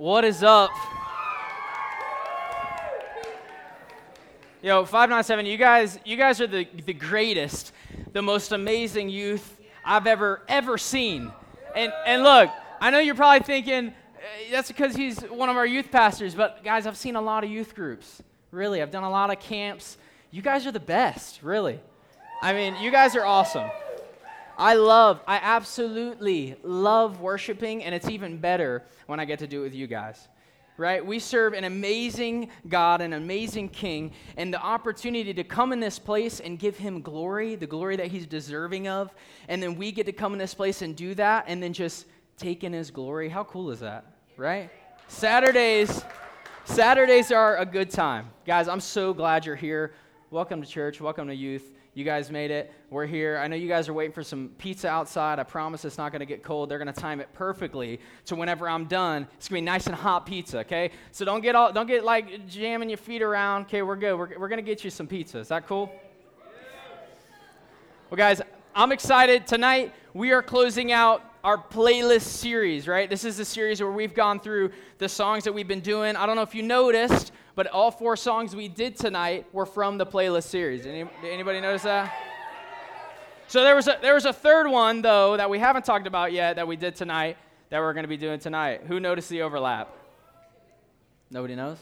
What is up? Yo, 597, you guys, you guys are the, the greatest, the most amazing youth I've ever, ever seen. And, and look, I know you're probably thinking, uh, that's because he's one of our youth pastors, but guys, I've seen a lot of youth groups. Really, I've done a lot of camps. You guys are the best, really. I mean, you guys are awesome. I love, I absolutely love worshiping, and it's even better when I get to do it with you guys. Right? We serve an amazing God, an amazing King, and the opportunity to come in this place and give Him glory, the glory that He's deserving of, and then we get to come in this place and do that, and then just take in His glory. How cool is that? Right? Saturdays, Saturdays are a good time. Guys, I'm so glad you're here. Welcome to church. Welcome to youth. You guys made it. We're here. I know you guys are waiting for some pizza outside. I promise it's not going to get cold. They're going to time it perfectly to whenever I'm done. It's going to be nice and hot pizza, okay? So don't get all don't get like jamming your feet around. Okay, we're good. We're, we're going to get you some pizza. Is that cool? Well, guys, I'm excited. Tonight we are closing out our playlist series, right? This is the series where we've gone through the songs that we've been doing. I don't know if you noticed, but all four songs we did tonight were from the playlist series. Any, anybody notice that? So there was a there was a third one though that we haven't talked about yet that we did tonight that we're going to be doing tonight. Who noticed the overlap? Nobody knows.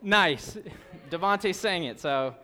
Nice, Devonte sang it. So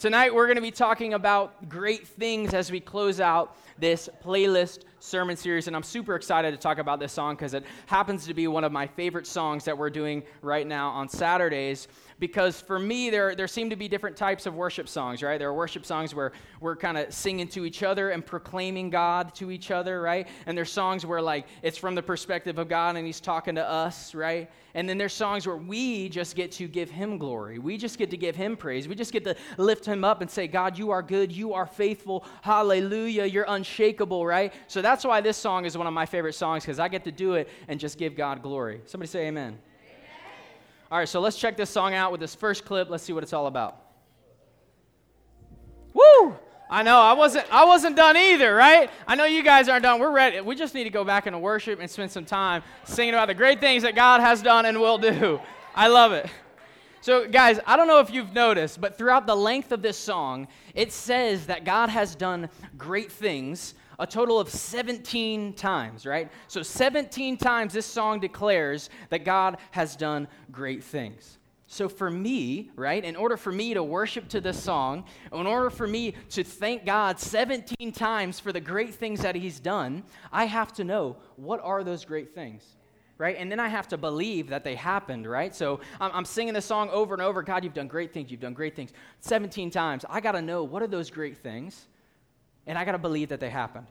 tonight we're going to be talking about great things as we close out this playlist sermon series, and I'm super excited to talk about this song because it happens to be one of my favorite songs that we're doing right now on Saturdays because for me, there, there seem to be different types of worship songs, right? There are worship songs where we're kind of singing to each other and proclaiming God to each other, right? And there's songs where, like, it's from the perspective of God and He's talking to us, right? And then there's songs where we just get to give Him glory. We just get to give Him praise. We just get to lift Him up and say, God, you are good. You are faithful. Hallelujah. You're unshakable, right? So that's why this song is one of my favorite songs because I get to do it and just give God glory. Somebody say amen. All right, so let's check this song out with this first clip. Let's see what it's all about. Woo! I know I wasn't I wasn't done either, right? I know you guys aren't done. We're ready. We just need to go back into worship and spend some time singing about the great things that God has done and will do. I love it. So, guys, I don't know if you've noticed, but throughout the length of this song, it says that God has done great things a total of 17 times, right? So 17 times this song declares that God has done great things. So for me, right, in order for me to worship to this song, in order for me to thank God 17 times for the great things that he's done, I have to know what are those great things? Right? And then I have to believe that they happened, right? So I'm, I'm singing this song over and over God, you've done great things, you've done great things 17 times. I got to know what are those great things? and I got to believe that they happened.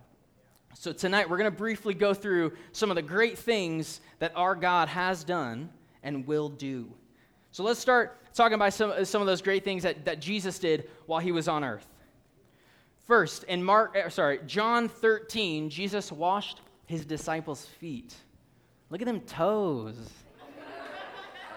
So tonight we're going to briefly go through some of the great things that our God has done and will do. So let's start talking about some, some of those great things that, that Jesus did while he was on earth. First, in Mark, eh, sorry, John 13, Jesus washed his disciples' feet. Look at them toes.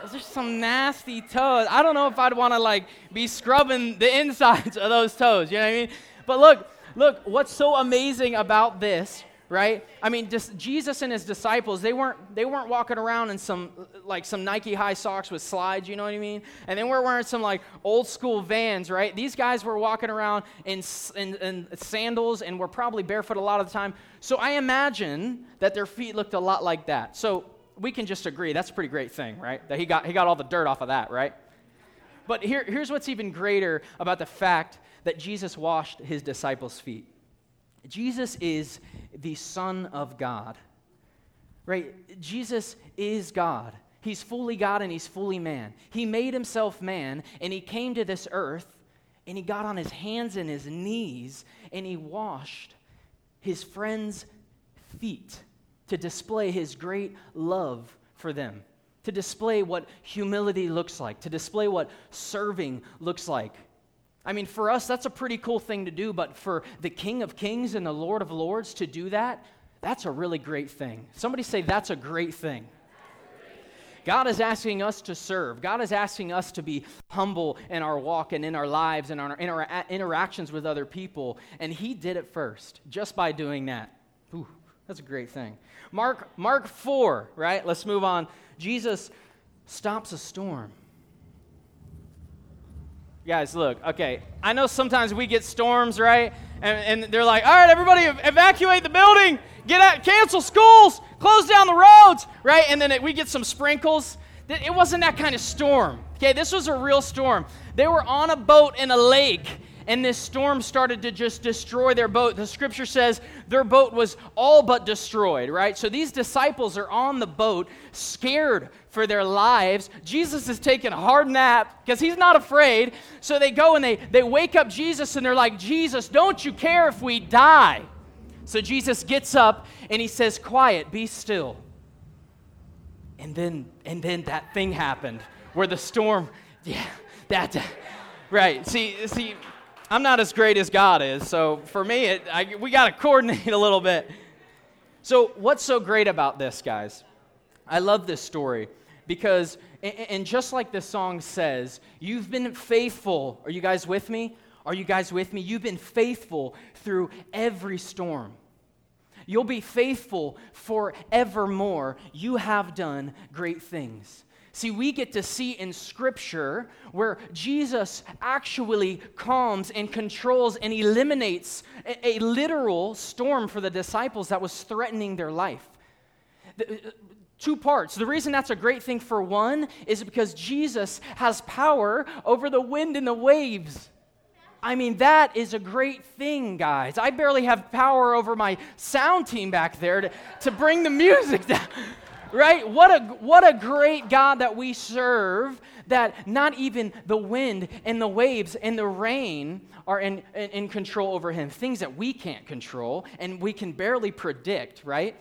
Those are some nasty toes. I don't know if I'd want to like be scrubbing the insides of those toes. You know what I mean? But look, look, what's so amazing about this, right? I mean, Jesus and his disciples, they weren't they weren't walking around in some like some Nike high socks with slides, you know what I mean? And then we're wearing some like old school Vans, right? These guys were walking around in, in, in sandals and were probably barefoot a lot of the time. So I imagine that their feet looked a lot like that. So we can just agree that's a pretty great thing, right? That he got he got all the dirt off of that, right? But here, here's what's even greater about the fact that Jesus washed his disciples' feet. Jesus is the Son of God, right? Jesus is God. He's fully God and he's fully man. He made himself man and he came to this earth and he got on his hands and his knees and he washed his friends' feet to display his great love for them, to display what humility looks like, to display what serving looks like. I mean, for us, that's a pretty cool thing to do, but for the King of Kings and the Lord of Lords to do that, that's a really great thing. Somebody say, that's a great thing. God is asking us to serve. God is asking us to be humble in our walk and in our lives and in our interactions with other people. And He did it first, just by doing that. Ooh, That's a great thing. Mark, Mark 4, right? Let's move on. Jesus stops a storm. Guys, look, okay. I know sometimes we get storms, right? And, and they're like, all right, everybody evacuate the building, get out, cancel schools, close down the roads, right? And then it, we get some sprinkles. It wasn't that kind of storm. Okay, this was a real storm. They were on a boat in a lake, and this storm started to just destroy their boat. The scripture says their boat was all but destroyed, right? So these disciples are on the boat, scared for their lives. Jesus is taking a hard nap because he's not afraid. So they go and they, they wake up Jesus, and they're like, Jesus, don't you care if we die? So Jesus gets up and he says, Quiet, be still. And then, and then that thing happened where the storm, yeah, that, right. See, see, I'm not as great as God is, so for me, it, I, we got to coordinate a little bit. So, what's so great about this, guys? I love this story because, and just like the song says, you've been faithful. Are you guys with me? Are you guys with me? You've been faithful through every storm. You'll be faithful forevermore. You have done great things. See, we get to see in Scripture where Jesus actually calms and controls and eliminates a, a literal storm for the disciples that was threatening their life. The, uh, two parts. The reason that's a great thing for one is because Jesus has power over the wind and the waves. I mean, that is a great thing, guys. I barely have power over my sound team back there to, to bring the music down. Right? What a, what a great God that we serve, that not even the wind and the waves and the rain are in, in, in control over him. Things that we can't control and we can barely predict, right?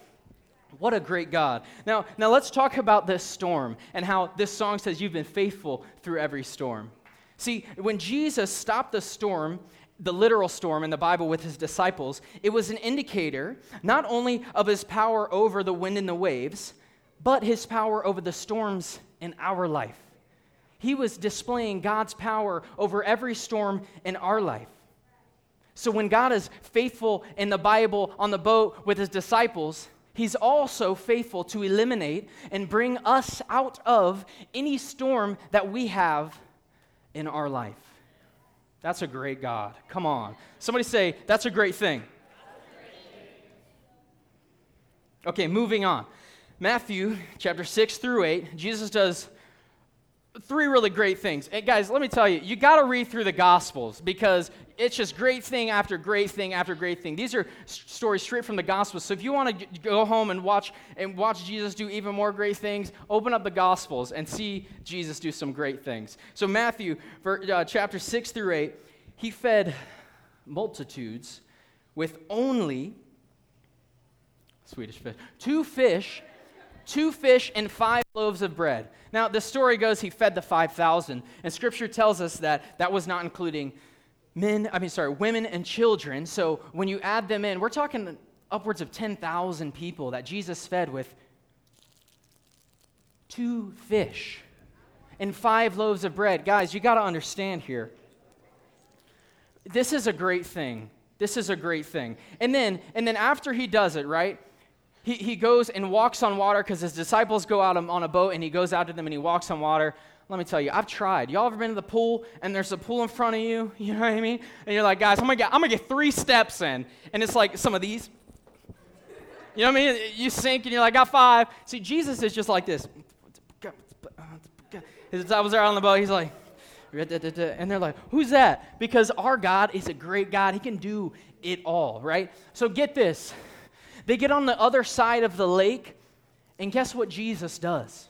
What a great God. Now, now let's talk about this storm and how this song says you've been faithful through every storm. See, when Jesus stopped the storm, the literal storm in the Bible with his disciples, it was an indicator not only of his power over the wind and the waves, but his power over the storms in our life. He was displaying God's power over every storm in our life. So when God is faithful in the Bible on the boat with his disciples, he's also faithful to eliminate and bring us out of any storm that we have in our life. That's a great God. Come on. Somebody say, That's a great thing. Okay, moving on. Matthew chapter 6 through 8, Jesus does three really great things. And guys, let me tell you, you got to read through the Gospels because it's just great thing after great thing after great thing. These are stories straight from the Gospels. So if you want to go home and watch and watch Jesus do even more great things, open up the Gospels and see Jesus do some great things. So Matthew, uh, chapter six through eight, he fed multitudes with only Swedish fish, two fish, two fish and five loaves of bread. Now, the story goes he fed the 5,000, and scripture tells us that that was not including men, I mean, sorry, women and children. So when you add them in, we're talking upwards of 10,000 people that Jesus fed with two fish and five loaves of bread. Guys, you got to understand here. This is a great thing. This is a great thing. And then, and then after he does it, right? He, he goes and walks on water because his disciples go out on a boat and he goes out to them and he walks on water. Let me tell you, I've tried. Y'all ever been to the pool and there's a pool in front of you? You know what I mean? And you're like, guys, I'm gonna get, three steps in, and it's like some of these. You know what I mean? You sink and you're like, I got five. See, Jesus is just like this. His disciples are out on the boat. He's like, and they're like, who's that? Because our God is a great God. He can do it all, right? So get this. They get on the other side of the lake, and guess what Jesus does?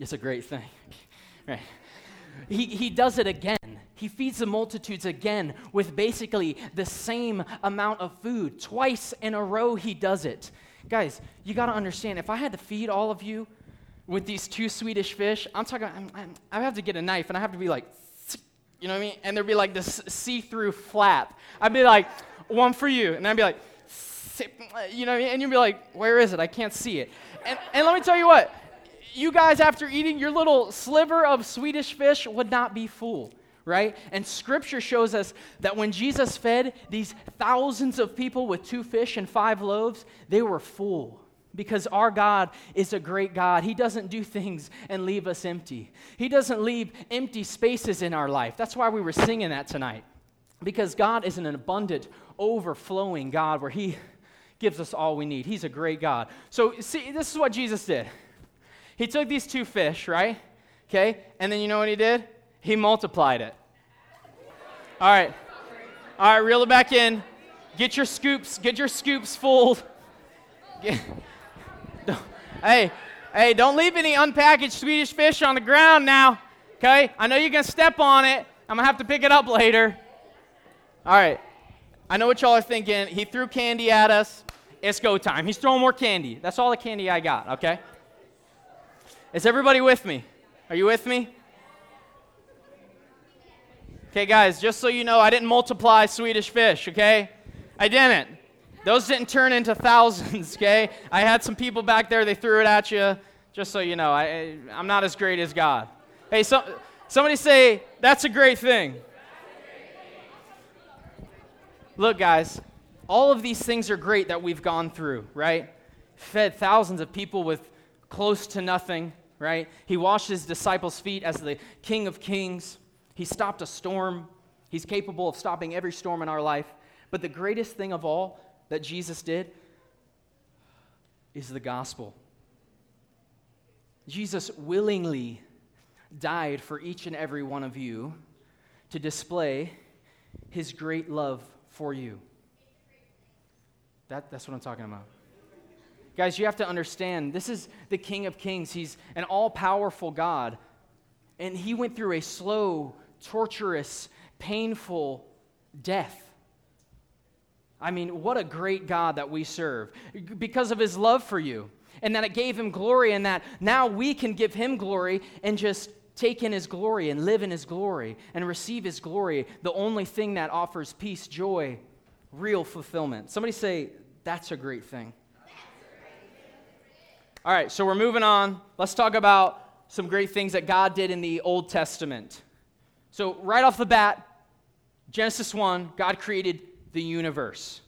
It's a great thing. right. He, he does it again. He feeds the multitudes again with basically the same amount of food. Twice in a row, he does it. Guys, you got to understand if I had to feed all of you with these two Swedish fish, I'm talking, I'm, I'm, I have to get a knife and I have to be like, you know what I mean? And there'd be like this see through flap. I'd be like, one for you. And I'd be like, you know, and you'll be like, where is it? I can't see it. And, and let me tell you what, you guys, after eating your little sliver of Swedish fish, would not be full, right? And scripture shows us that when Jesus fed these thousands of people with two fish and five loaves, they were full because our God is a great God. He doesn't do things and leave us empty. He doesn't leave empty spaces in our life. That's why we were singing that tonight. Because God is an abundant, overflowing God where He gives us all we need. He's a great God. So, see, this is what Jesus did. He took these two fish, right? Okay? And then you know what He did? He multiplied it. All right. All right, reel it back in. Get your scoops, get your scoops full. Hey, hey, don't leave any unpackaged Swedish fish on the ground now. Okay? I know you're going to step on it. I'm going to have to pick it up later. All right. I know what y'all are thinking. He threw candy at us. It's go time. He's throwing more candy. That's all the candy I got, okay? Is everybody with me? Are you with me? Okay, guys, just so you know, I didn't multiply Swedish fish, okay? I didn't. Those didn't turn into thousands, okay? I had some people back there, they threw it at you. Just so you know, I, I'm not as great as God. Hey, so, somebody say, that's a great thing. Look, guys, all of these things are great that we've gone through, right? Fed thousands of people with close to nothing, right? He washed his disciples' feet as the King of Kings. He stopped a storm. He's capable of stopping every storm in our life. But the greatest thing of all that Jesus did is the gospel. Jesus willingly died for each and every one of you to display his great love for you. That, that's what I'm talking about. Guys, you have to understand this is the King of Kings. He's an all powerful God. And he went through a slow, torturous, painful death. I mean, what a great God that we serve because of his love for you. And that it gave him glory, and that now we can give him glory and just take in his glory and live in his glory and receive his glory, the only thing that offers peace, joy, real fulfillment. Somebody say, That's a great thing. All right, so we're moving on. Let's talk about some great things that God did in the Old Testament. So, right off the bat, Genesis 1, God created the universe.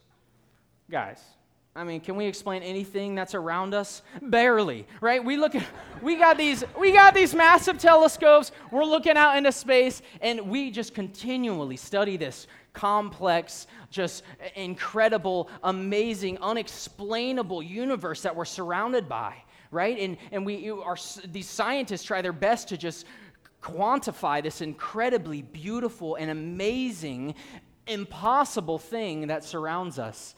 Guys, I mean, can we explain anything that's around us? Barely, right? We look at we got these we got these massive telescopes. We're looking out into space and we just continually study this complex, just incredible, amazing, unexplainable universe that we're surrounded by, right? And and we are these scientists try their best to just quantify this incredibly beautiful and amazing, impossible thing that surrounds us.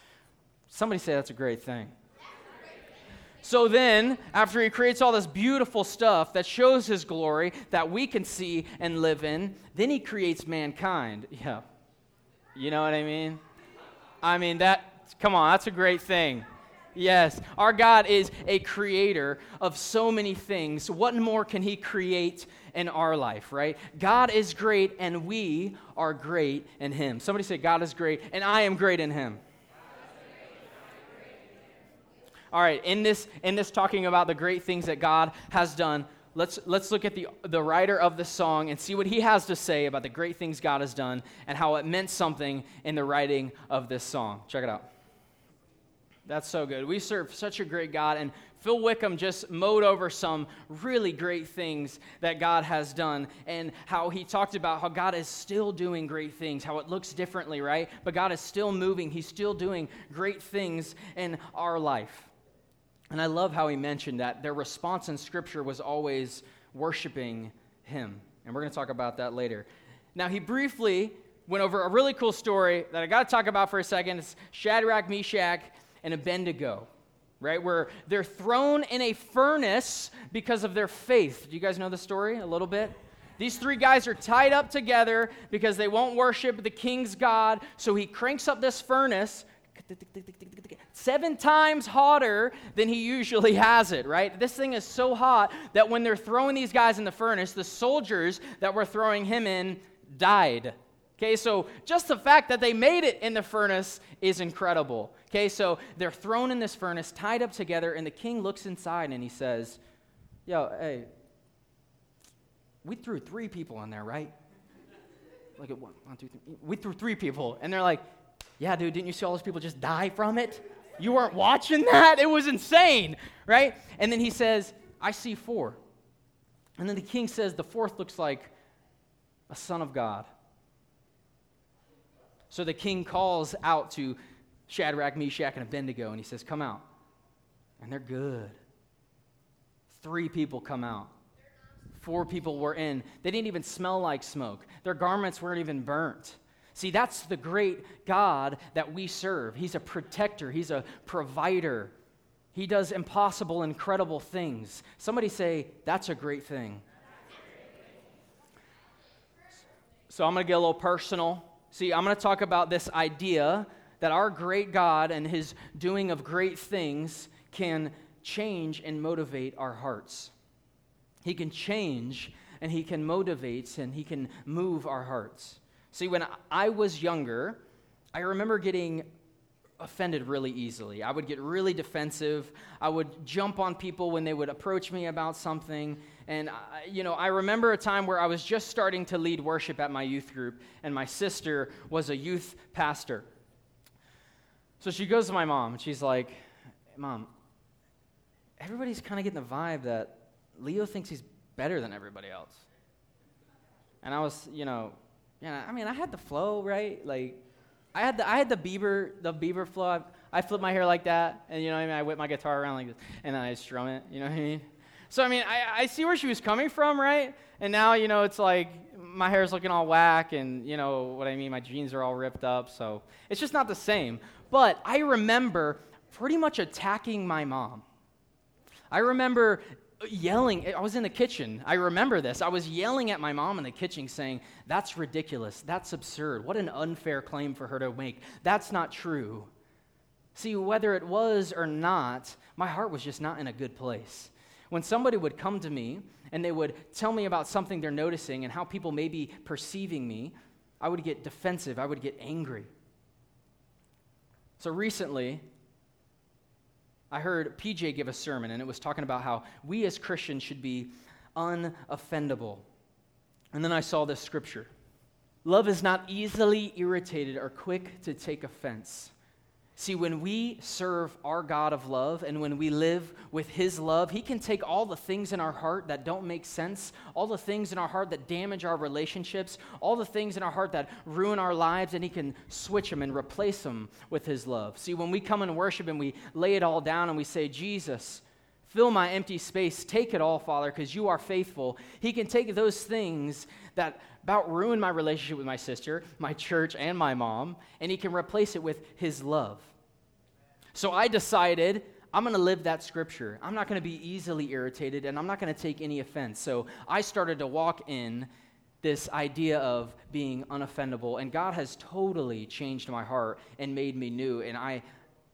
Somebody say that's a great thing. So then, after he creates all this beautiful stuff that shows his glory that we can see and live in, then he creates mankind. Yeah. You know what I mean? I mean, that, come on, that's a great thing. Yes, our God is a creator of so many things. What more can He create in our life, right? God is great and we are great in Him. Somebody say, God is great and I am great in Him. All right, in this, in this talking about the great things that God has done, let's, let's look at the, the writer of the song and see what he has to say about the great things God has done and how it meant something in the writing of this song. Check it out. That's so good. We serve such a great God, and Phil Wickham just mowed over some really great things that God has done, and how he talked about how God is still doing great things, how it looks differently, right? But God is still moving, He's still doing great things in our life. And I love how he mentioned that their response in Scripture was always worshiping Him. And we're going to talk about that later. Now, he briefly went over a really cool story that I got to talk about for a second. It's Shadrach, Meshach, and Abednego, right? Where they're thrown in a furnace because of their faith. Do you guys know the story a little bit? These three guys are tied up together because they won't worship the king's God. So he cranks up this furnace seven times hotter than he usually has it, right? This thing is so hot that when they're throwing these guys in the furnace, the soldiers that were throwing him in died. Okay, so just the fact that they made it in the furnace is incredible. Okay, so they're thrown in this furnace, tied up together, and the king looks inside and he says, Yo, hey, we threw three people in there, right? Like, one, one, two, three. We threw three people. And they're like, yeah, dude, didn't you see all those people just die from it? You weren't watching that? It was insane, right? And then he says, I see four. And then the king says, the fourth looks like a son of God. So the king calls out to Shadrach, Meshach, and Abednego, and he says, Come out. And they're good. Three people come out. Four people were in. They didn't even smell like smoke, their garments weren't even burnt. See, that's the great God that we serve. He's a protector, He's a provider. He does impossible, incredible things. Somebody say, That's a great thing. So I'm going to get a little personal. See, I'm going to talk about this idea that our great God and his doing of great things can change and motivate our hearts. He can change and he can motivate and he can move our hearts. See, when I was younger, I remember getting offended really easily. I would get really defensive. I would jump on people when they would approach me about something. And, I, you know, I remember a time where I was just starting to lead worship at my youth group, and my sister was a youth pastor. So she goes to my mom, and she's like, Mom, everybody's kind of getting the vibe that Leo thinks he's better than everybody else. And I was, you know, yeah, I mean, I had the flow, right? Like, I had the I had the Bieber the Bieber flow. I, I flip my hair like that, and you know what I mean. I whip my guitar around like this, and then I strum it. You know what I mean? So I mean, I, I see where she was coming from, right? And now you know it's like my hair's looking all whack, and you know what I mean. My jeans are all ripped up, so it's just not the same. But I remember pretty much attacking my mom. I remember yelling. I was in the kitchen. I remember this. I was yelling at my mom in the kitchen saying, That's ridiculous. That's absurd. What an unfair claim for her to make. That's not true. See, whether it was or not, my heart was just not in a good place. When somebody would come to me and they would tell me about something they're noticing and how people may be perceiving me, I would get defensive. I would get angry. So recently, I heard PJ give a sermon, and it was talking about how we as Christians should be unoffendable. And then I saw this scripture Love is not easily irritated or quick to take offense. See, when we serve our God of love and when we live with His love, He can take all the things in our heart that don't make sense, all the things in our heart that damage our relationships, all the things in our heart that ruin our lives, and He can switch them and replace them with His love. See, when we come and worship and we lay it all down and we say, Jesus, fill my empty space, take it all, Father, because you are faithful, He can take those things that about ruin my relationship with my sister, my church, and my mom, and He can replace it with His love. So I decided I'm going to live that scripture. I'm not going to be easily irritated and I'm not going to take any offense. So I started to walk in this idea of being unoffendable. And God has totally changed my heart and made me new. And I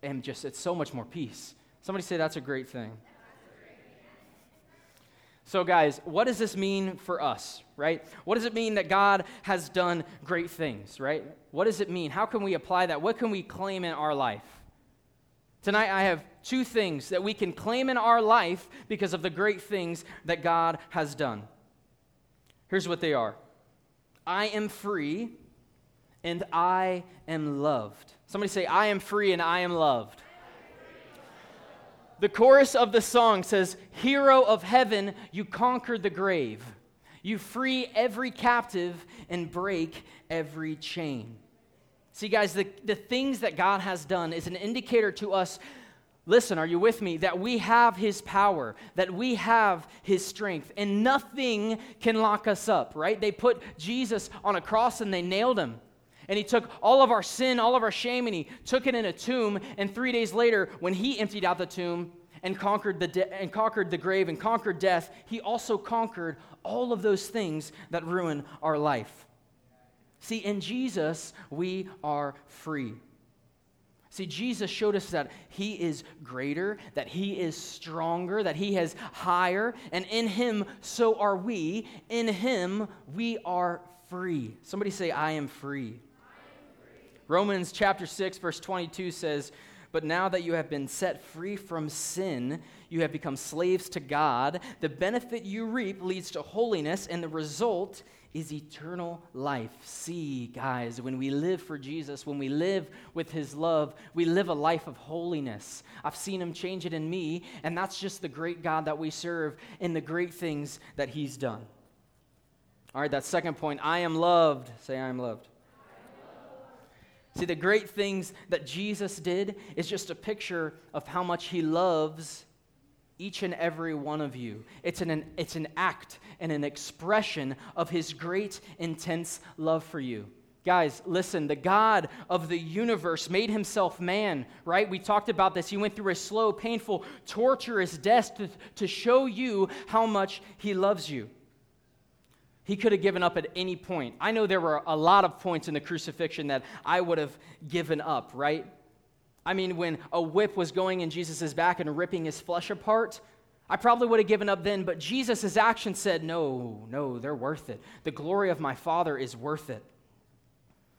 am just, it's so much more peace. Somebody say that's a great thing. So, guys, what does this mean for us, right? What does it mean that God has done great things, right? What does it mean? How can we apply that? What can we claim in our life? Tonight, I have two things that we can claim in our life because of the great things that God has done. Here's what they are I am free and I am loved. Somebody say, I am free and I am loved. The chorus of the song says, Hero of heaven, you conquered the grave. You free every captive and break every chain. See, guys, the, the things that God has done is an indicator to us. Listen, are you with me? That we have His power, that we have His strength, and nothing can lock us up, right? They put Jesus on a cross and they nailed Him. And He took all of our sin, all of our shame, and He took it in a tomb. And three days later, when He emptied out the tomb, and conquered the, de- and conquered the grave and conquered death, he also conquered all of those things that ruin our life. See, in Jesus, we are free. See, Jesus showed us that He is greater, that He is stronger, that He is higher, and in Him, so are we. In Him, we are free. Somebody say, I am free. Romans chapter 6, verse 22 says, But now that you have been set free from sin, you have become slaves to God. The benefit you reap leads to holiness, and the result is eternal life. See, guys, when we live for Jesus, when we live with his love, we live a life of holiness. I've seen him change it in me, and that's just the great God that we serve and the great things that he's done. All right, that second point I am loved. Say, I am loved. See, the great things that Jesus did is just a picture of how much he loves each and every one of you. It's an, it's an act and an expression of his great, intense love for you. Guys, listen, the God of the universe made himself man, right? We talked about this. He went through a slow, painful, torturous death to, to show you how much he loves you. He could have given up at any point. I know there were a lot of points in the crucifixion that I would have given up, right? I mean, when a whip was going in Jesus' back and ripping his flesh apart, I probably would have given up then, but Jesus' action said, No, no, they're worth it. The glory of my Father is worth it.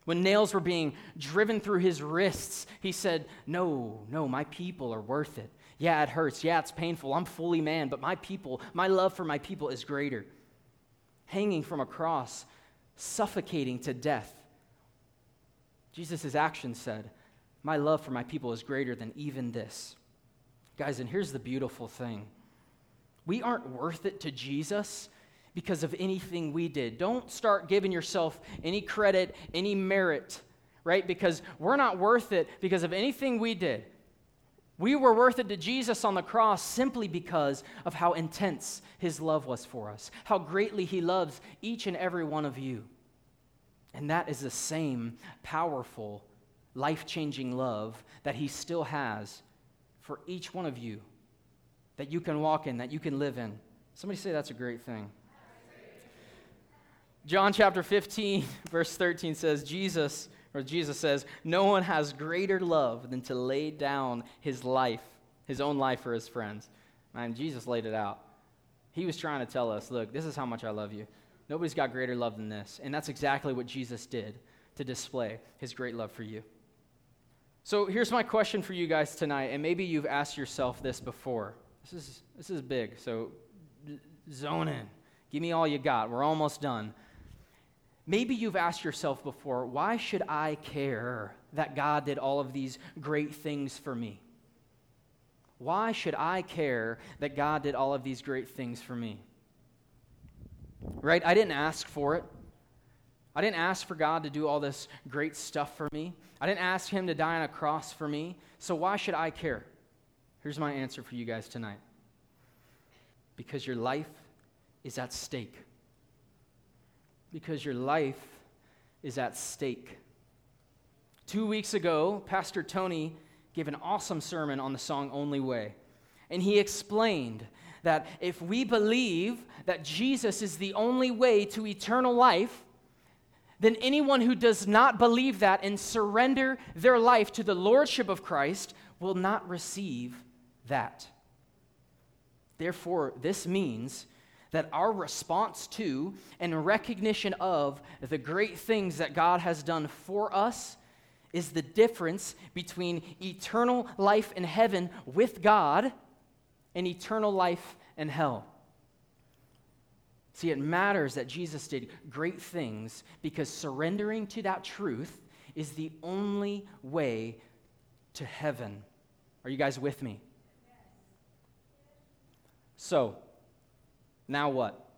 When nails were being driven through his wrists, he said, No, no, my people are worth it. Yeah, it hurts. Yeah, it's painful. I'm fully man, but my people, my love for my people is greater. Hanging from a cross, suffocating to death. Jesus' action said, my love for my people is greater than even this. Guys, and here's the beautiful thing we aren't worth it to Jesus because of anything we did. Don't start giving yourself any credit, any merit, right? Because we're not worth it because of anything we did. We were worth it to Jesus on the cross simply because of how intense his love was for us, how greatly he loves each and every one of you. And that is the same powerful life changing love that He still has for each one of you that you can walk in, that you can live in. Somebody say that's a great thing. John chapter 15, verse 13 says, Jesus, or Jesus says, No one has greater love than to lay down his life, his own life for his friends. And Jesus laid it out. He was trying to tell us, Look, this is how much I love you. Nobody's got greater love than this. And that's exactly what Jesus did to display his great love for you. So here's my question for you guys tonight, and maybe you've asked yourself this before. This is, this is big, so zone in. Give me all you got. We're almost done. Maybe you've asked yourself before, why should I care that God did all of these great things for me? Why should I care that God did all of these great things for me? Right? I didn't ask for it. I didn't ask for God to do all this great stuff for me. I didn't ask Him to die on a cross for me. So why should I care? Here's my answer for you guys tonight because your life is at stake. Because your life is at stake. Two weeks ago, Pastor Tony gave an awesome sermon on the song Only Way. And he explained that if we believe that Jesus is the only way to eternal life, then anyone who does not believe that and surrender their life to the lordship of Christ will not receive that. Therefore, this means that our response to and recognition of the great things that God has done for us is the difference between eternal life in heaven with God and eternal life in hell. See, it matters that Jesus did great things because surrendering to that truth is the only way to heaven. Are you guys with me? So, now what?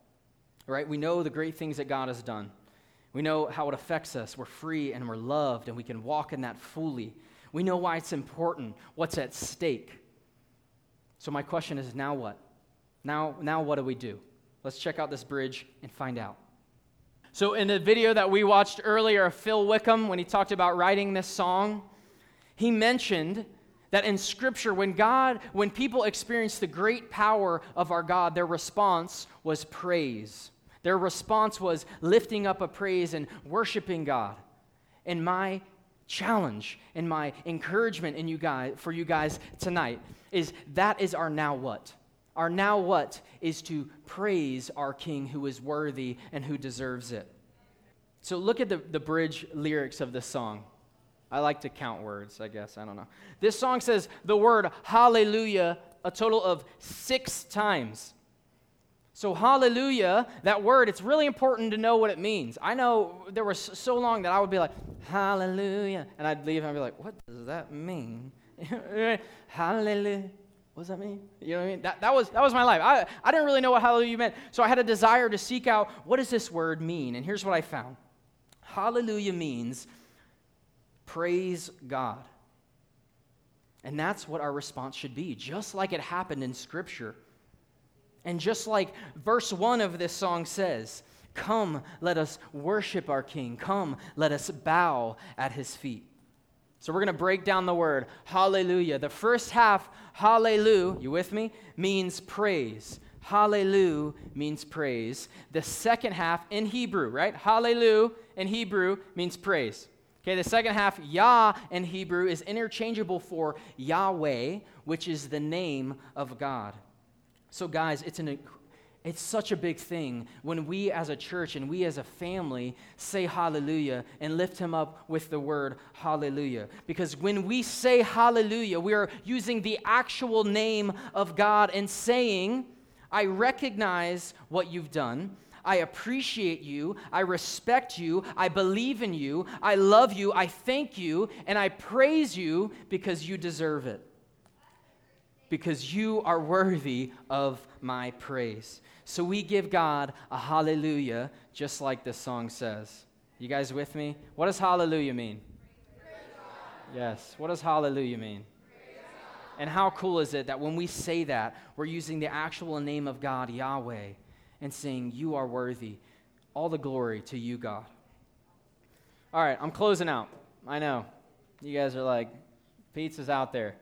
Right? We know the great things that God has done. We know how it affects us. We're free and we're loved, and we can walk in that fully. We know why it's important, what's at stake. So, my question is now what? Now, now what do we do? Let's check out this bridge and find out. So, in the video that we watched earlier of Phil Wickham, when he talked about writing this song, he mentioned that in Scripture, when God, when people experienced the great power of our God, their response was praise. Their response was lifting up a praise and worshiping God. And my challenge and my encouragement in you guys, for you guys tonight is that is our now what? Our now what is to praise our King who is worthy and who deserves it. So look at the, the bridge lyrics of this song. I like to count words, I guess. I don't know. This song says the word hallelujah a total of six times. So, hallelujah, that word, it's really important to know what it means. I know there was so long that I would be like, hallelujah, and I'd leave and I'd be like, what does that mean? hallelujah. What does that mean? You know what I mean? That, that, was, that was my life. I, I didn't really know what hallelujah meant. So I had a desire to seek out what does this word mean? And here's what I found Hallelujah means praise God. And that's what our response should be, just like it happened in Scripture. And just like verse 1 of this song says, Come, let us worship our King. Come, let us bow at his feet. So we're going to break down the word hallelujah. The first half, hallelujah, you with me? Means praise. Hallelujah means praise. The second half in Hebrew, right? Hallelujah in Hebrew means praise. Okay, the second half, Yah in Hebrew, is interchangeable for Yahweh, which is the name of God. So, guys, it's an it's such a big thing when we as a church and we as a family say hallelujah and lift him up with the word hallelujah. Because when we say hallelujah, we are using the actual name of God and saying, I recognize what you've done. I appreciate you. I respect you. I believe in you. I love you. I thank you. And I praise you because you deserve it. Because you are worthy of my praise. So we give God a hallelujah, just like this song says. You guys with me? What does hallelujah mean? Yes. What does hallelujah mean? And how cool is it that when we say that, we're using the actual name of God, Yahweh, and saying, You are worthy. All the glory to you, God. All right, I'm closing out. I know. You guys are like, pizza's out there.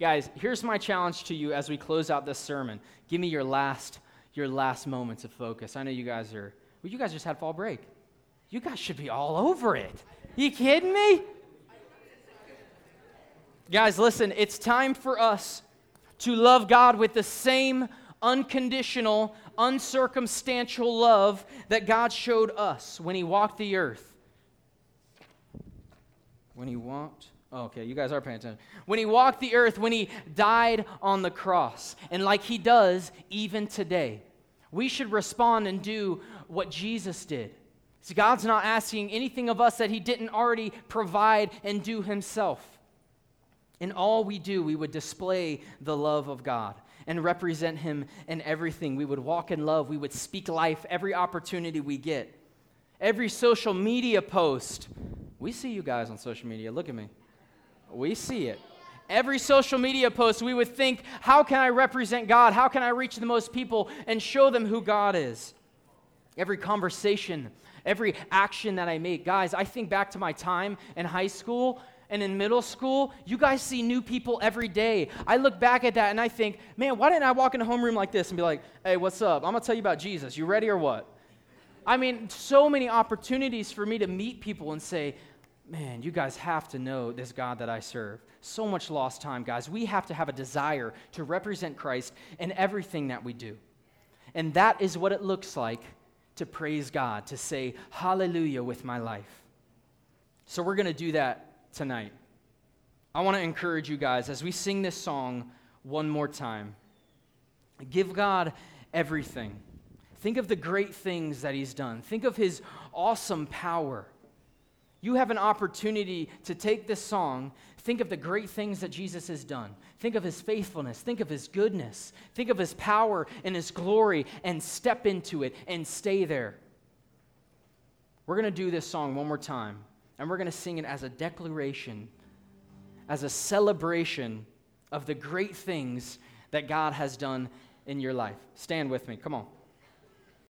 Guys, here's my challenge to you as we close out this sermon. Give me your last, your last moments of focus. I know you guys are, well, you guys just had fall break. You guys should be all over it. You kidding me? Guys, listen, it's time for us to love God with the same unconditional, uncircumstantial love that God showed us when He walked the earth. When He walked, oh, okay, you guys are paying attention. When He walked the earth, when He died on the cross, and like He does even today, we should respond and do what Jesus did. See, God's not asking anything of us that He didn't already provide and do Himself. In all we do, we would display the love of God and represent Him in everything. We would walk in love. We would speak life every opportunity we get. Every social media post. We see you guys on social media. Look at me. We see it. Every social media post, we would think, how can I represent God? How can I reach the most people and show them who God is? Every conversation, every action that I make. Guys, I think back to my time in high school and in middle school, you guys see new people every day. I look back at that and I think, man, why didn't I walk in a homeroom like this and be like, hey, what's up? I'm to tell you about Jesus. You ready or what? I mean, so many opportunities for me to meet people and say, man, you guys have to know this God that I serve. So much lost time, guys. We have to have a desire to represent Christ in everything that we do. And that is what it looks like to praise God, to say hallelujah with my life. So we're to do that tonight. I want to encourage you guys as we sing this song one more time. Give God everything. Think of the great things that He's done, think of His awesome power. You have an opportunity to take this song, think of the great things that Jesus has done. Think of his faithfulness. Think of his goodness. Think of his power and his glory and step into it and stay there. We're going to do this song one more time. And we're going to sing it as a declaration, as a celebration of the great things that God has done in your life. Stand with me. Come on.